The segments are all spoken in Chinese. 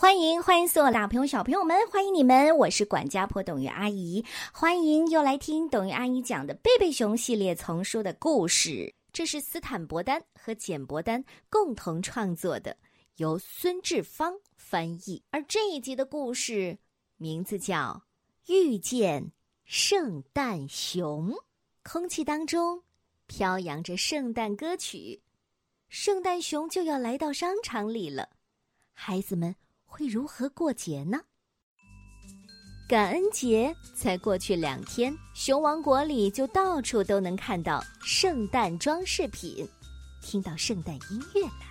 欢迎欢迎所有大朋友小朋友们，欢迎你们！我是管家婆董于阿姨，欢迎又来听董于阿姨讲的贝贝熊系列丛书的故事。这是斯坦伯丹和简伯丹共同创作的，由孙志芳翻译。而这一集的故事名字叫《遇见圣诞熊》，空气当中飘扬着圣诞歌曲，圣诞熊就要来到商场里了，孩子们。会如何过节呢？感恩节才过去两天，熊王国里就到处都能看到圣诞装饰品，听到圣诞音乐了。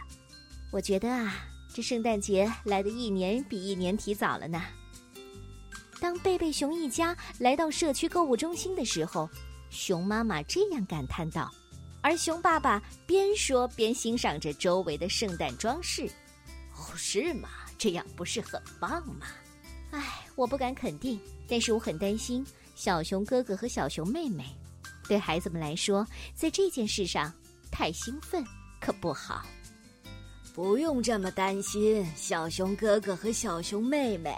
我觉得啊，这圣诞节来的一年比一年提早了呢。当贝贝熊一家来到社区购物中心的时候，熊妈妈这样感叹道，而熊爸爸边说边欣赏着周围的圣诞装饰。哦，是吗？这样不是很棒吗？唉，我不敢肯定，但是我很担心小熊哥哥和小熊妹妹。对孩子们来说，在这件事上太兴奋可不好。不用这么担心，小熊哥哥和小熊妹妹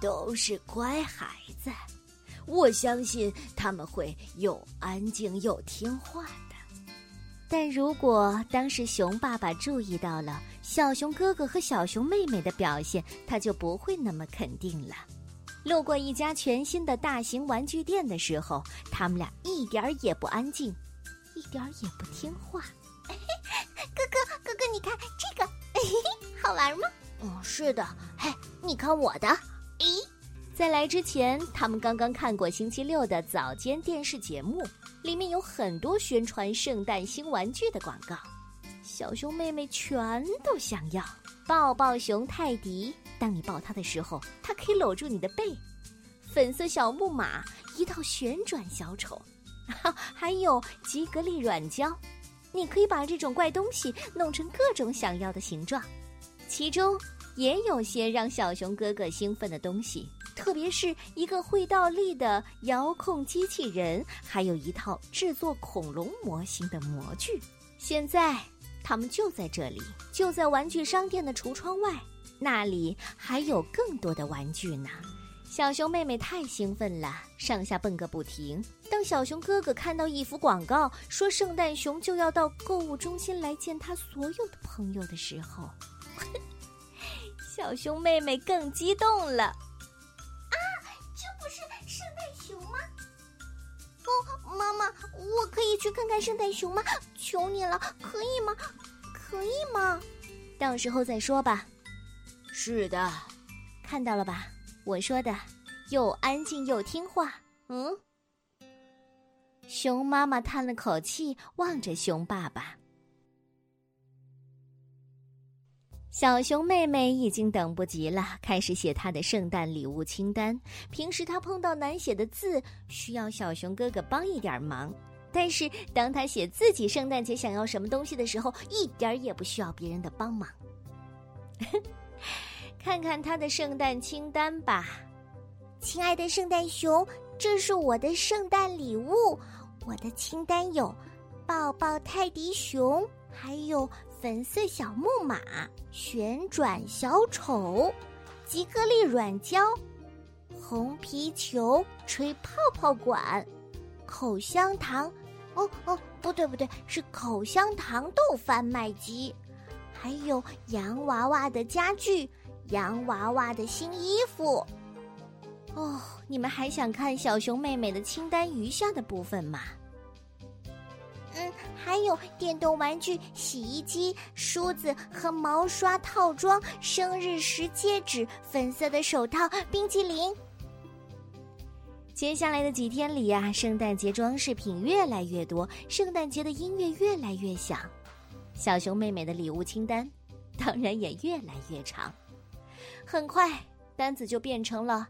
都是乖孩子，我相信他们会又安静又听话。但如果当时熊爸爸注意到了小熊哥哥和小熊妹妹的表现，他就不会那么肯定了。路过一家全新的大型玩具店的时候，他们俩一点儿也不安静，一点儿也不听话。哥哥，哥哥，你看这个，好玩吗？嗯，是的。嘿，你看我的。咦。在来之前，他们刚刚看过星期六的早间电视节目，里面有很多宣传圣诞新玩具的广告。小熊妹妹全都想要抱抱熊泰迪，当你抱它的时候，它可以搂住你的背；粉色小木马，一套旋转小丑，还有吉格力软胶，你可以把这种怪东西弄成各种想要的形状。其中也有些让小熊哥哥兴奋的东西。特别是一个会倒立的遥控机器人，还有一套制作恐龙模型的模具。现在他们就在这里，就在玩具商店的橱窗外，那里还有更多的玩具呢。小熊妹妹太兴奋了，上下蹦个不停。当小熊哥哥看到一幅广告，说圣诞熊就要到购物中心来见他所有的朋友的时候，小熊妹妹更激动了。去看看圣诞熊吗？求你了，可以吗？可以吗？到时候再说吧。是的，看到了吧？我说的，又安静又听话。嗯。熊妈妈叹了口气，望着熊爸爸。小熊妹妹已经等不及了，开始写她的圣诞礼物清单。平时她碰到难写的字，需要小熊哥哥帮一点忙；但是当他写自己圣诞节想要什么东西的时候，一点也不需要别人的帮忙。看看他的圣诞清单吧，亲爱的圣诞熊，这是我的圣诞礼物。我的清单有抱抱泰迪熊，还有。粉色小木马、旋转小丑、吉克力软胶、红皮球、吹泡泡管、口香糖，哦哦，不对不对，是口香糖豆贩卖机，还有洋娃娃的家具、洋娃娃的新衣服。哦，你们还想看小熊妹妹的清单余下的部分吗？嗯，还有电动玩具、洗衣机、梳子和毛刷套装、生日时戒指、粉色的手套、冰淇淋。接下来的几天里呀，圣诞节装饰品越来越多，圣诞节的音乐越来越响，小熊妹妹的礼物清单当然也越来越长。很快，单子就变成了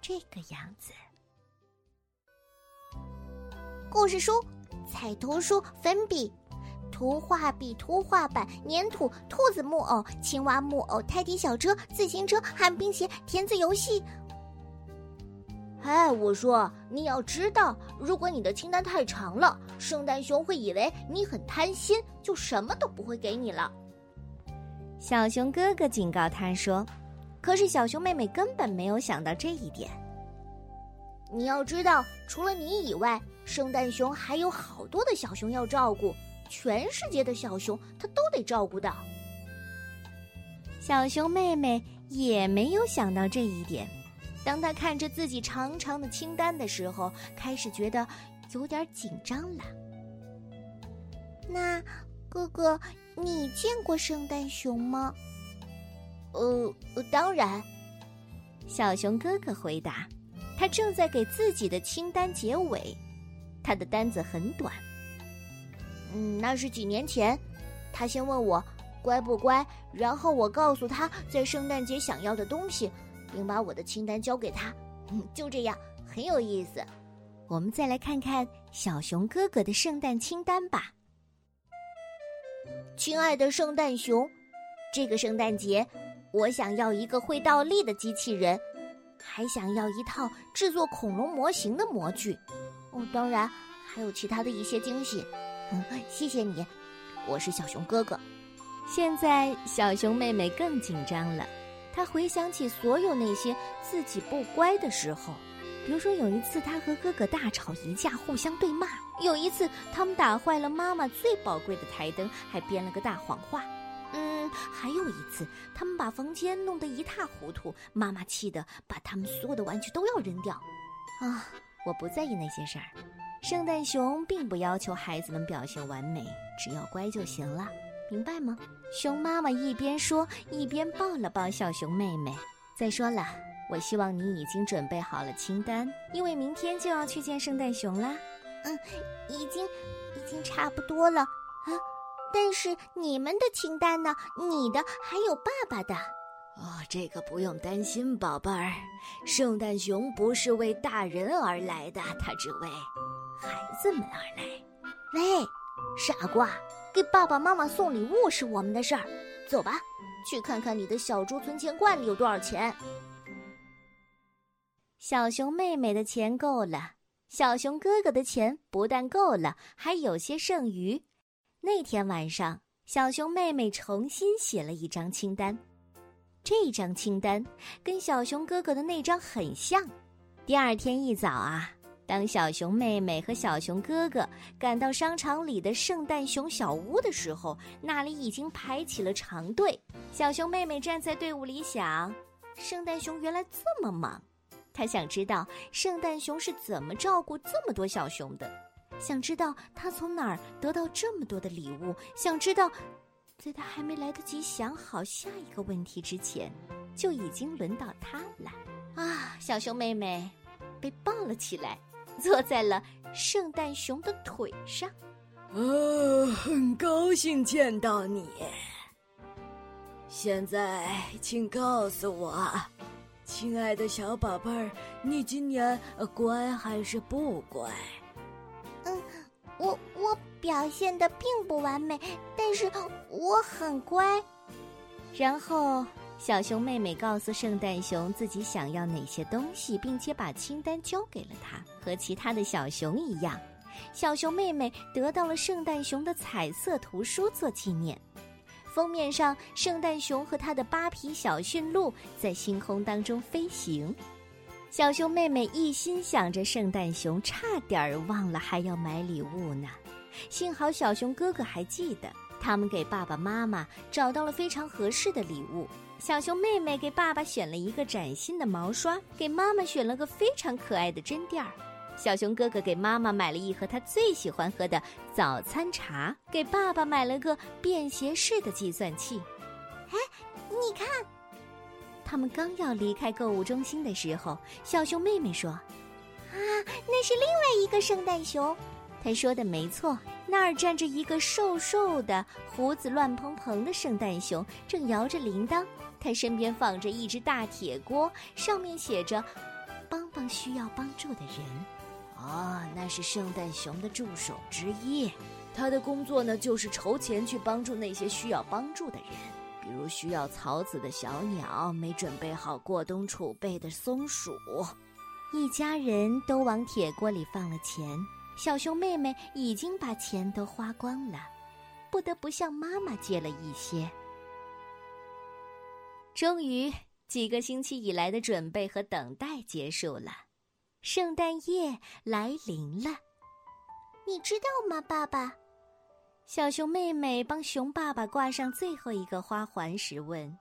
这个样子。故事书。彩图书、粉笔、图画笔、图画板、粘土、兔子木偶、青蛙木偶、泰迪小车、自行车、旱冰鞋、填字游戏。哎，我说你要知道，如果你的清单太长了，圣诞熊会以为你很贪心，就什么都不会给你了。小熊哥哥警告他说：“可是小熊妹妹根本没有想到这一点。你要知道，除了你以外，圣诞熊还有好多的小熊要照顾，全世界的小熊它都得照顾到。小熊妹妹也没有想到这一点。当他看着自己长长的清单的时候，开始觉得有点紧张了。那哥哥，你见过圣诞熊吗？呃，当然。小熊哥哥回答。他正在给自己的清单结尾，他的单子很短。嗯，那是几年前，他先问我乖不乖，然后我告诉他在圣诞节想要的东西，并把我的清单交给他。嗯就这样，很有意思。我们再来看看小熊哥哥的圣诞清单吧。亲爱的圣诞熊，这个圣诞节，我想要一个会倒立的机器人。还想要一套制作恐龙模型的模具，哦，当然还有其他的一些惊喜。嗯，谢谢你，我是小熊哥哥。现在小熊妹妹更紧张了，他回想起所有那些自己不乖的时候，比如说有一次他和哥哥大吵一架，互相对骂；有一次他们打坏了妈妈最宝贵的台灯，还编了个大谎话。嗯，还有一次，他们把房间弄得一塌糊涂，妈妈气得把他们所有的玩具都要扔掉。啊，我不在意那些事儿。圣诞熊并不要求孩子们表现完美，只要乖就行了，明白吗？熊妈妈一边说，一边抱了抱小熊妹妹。再说了，我希望你已经准备好了清单，因为明天就要去见圣诞熊啦。嗯，已经，已经差不多了。啊。但是你们的清单呢？你的还有爸爸的。哦，这个不用担心，宝贝儿。圣诞熊不是为大人而来的，它只为孩子们而来。喂，傻瓜，给爸爸妈妈送礼物是我们的事儿。走吧，去看看你的小猪存钱罐里有多少钱。小熊妹妹的钱够了，小熊哥哥的钱不但够了，还有些剩余。那天晚上，小熊妹妹重新写了一张清单。这张清单跟小熊哥哥的那张很像。第二天一早啊，当小熊妹妹和小熊哥哥赶到商场里的圣诞熊小屋的时候，那里已经排起了长队。小熊妹妹站在队伍里想：圣诞熊原来这么忙。她想知道圣诞熊是怎么照顾这么多小熊的。想知道他从哪儿得到这么多的礼物？想知道，在他还没来得及想好下一个问题之前，就已经轮到他了。啊，小熊妹妹被抱了起来，坐在了圣诞熊的腿上。啊，很高兴见到你。现在，请告诉我，亲爱的小宝贝儿，你今年乖还是不乖？嗯我我表现的并不完美，但是我很乖。然后，小熊妹妹告诉圣诞熊自己想要哪些东西，并且把清单交给了他。和其他的小熊一样，小熊妹妹得到了圣诞熊的彩色图书做纪念。封面上，圣诞熊和他的八匹小驯鹿在星空当中飞行。小熊妹妹一心想着圣诞熊，差点儿忘了还要买礼物呢。幸好小熊哥哥还记得，他们给爸爸妈妈找到了非常合适的礼物。小熊妹妹给爸爸选了一个崭新的毛刷，给妈妈选了个非常可爱的针垫儿。小熊哥哥给妈妈买了一盒他最喜欢喝的早餐茶，给爸爸买了个便携式的计算器。哎，你看。他们刚要离开购物中心的时候，小熊妹妹说：“啊，那是另外一个圣诞熊。”她说的没错，那儿站着一个瘦瘦的、胡子乱蓬蓬的圣诞熊，正摇着铃铛。他身边放着一只大铁锅，上面写着“帮帮需要帮助的人”。哦，那是圣诞熊的助手之一。他的工作呢，就是筹钱去帮助那些需要帮助的人。比如需要草籽的小鸟，没准备好过冬储备的松鼠，一家人都往铁锅里放了钱。小熊妹妹已经把钱都花光了，不得不向妈妈借了一些。终于，几个星期以来的准备和等待结束了，圣诞夜来临了。你知道吗，爸爸？小熊妹妹帮熊爸爸挂上最后一个花环时问：“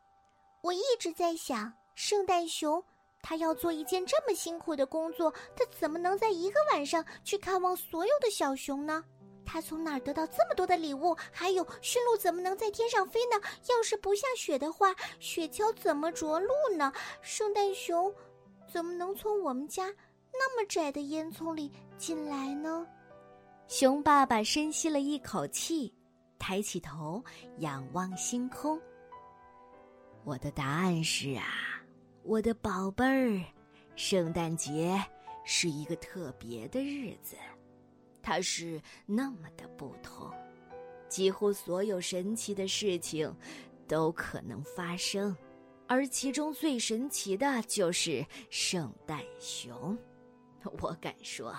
我一直在想，圣诞熊他要做一件这么辛苦的工作，他怎么能在一个晚上去看望所有的小熊呢？他从哪儿得到这么多的礼物？还有驯鹿怎么能在天上飞呢？要是不下雪的话，雪橇怎么着陆呢？圣诞熊怎么能从我们家那么窄的烟囱里进来呢？”熊爸爸深吸了一口气，抬起头仰望星空。我的答案是啊，我的宝贝儿，圣诞节是一个特别的日子，它是那么的不同，几乎所有神奇的事情都可能发生，而其中最神奇的就是圣诞熊。我敢说，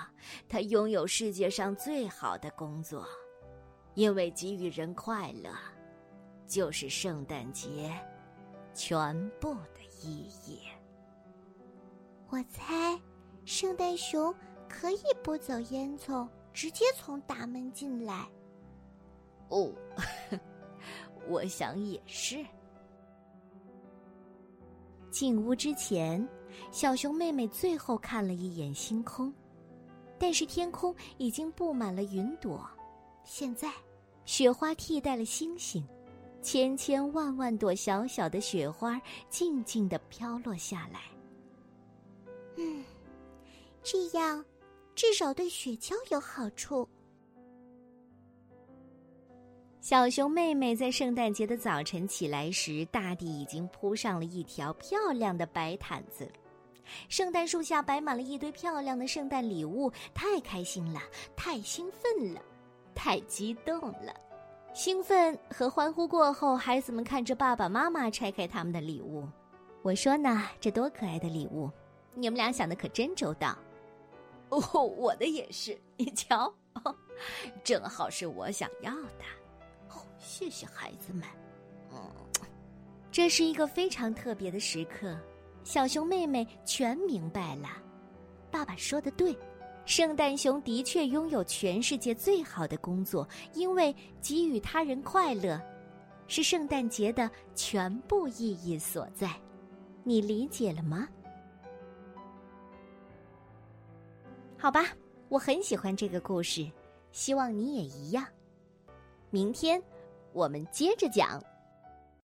他拥有世界上最好的工作，因为给予人快乐，就是圣诞节全部的意义。我猜，圣诞熊可以不走烟囱，直接从大门进来。哦，我想也是。进屋之前。小熊妹妹最后看了一眼星空，但是天空已经布满了云朵。现在，雪花替代了星星，千千万万朵小小的雪花静静的飘落下来。嗯，这样至少对雪橇有好处。小熊妹妹在圣诞节的早晨起来时，大地已经铺上了一条漂亮的白毯子。圣诞树下摆满了一堆漂亮的圣诞礼物，太开心了，太兴奋了，太激动了！兴奋和欢呼过后，孩子们看着爸爸妈妈拆开他们的礼物。我说呢，这多可爱的礼物！你们俩想的可真周到。哦，我的也是，你瞧，正好是我想要的。哦，谢谢孩子们。嗯，这是一个非常特别的时刻。小熊妹妹全明白了，爸爸说的对，圣诞熊的确拥有全世界最好的工作，因为给予他人快乐，是圣诞节的全部意义所在。你理解了吗？好吧，我很喜欢这个故事，希望你也一样。明天我们接着讲。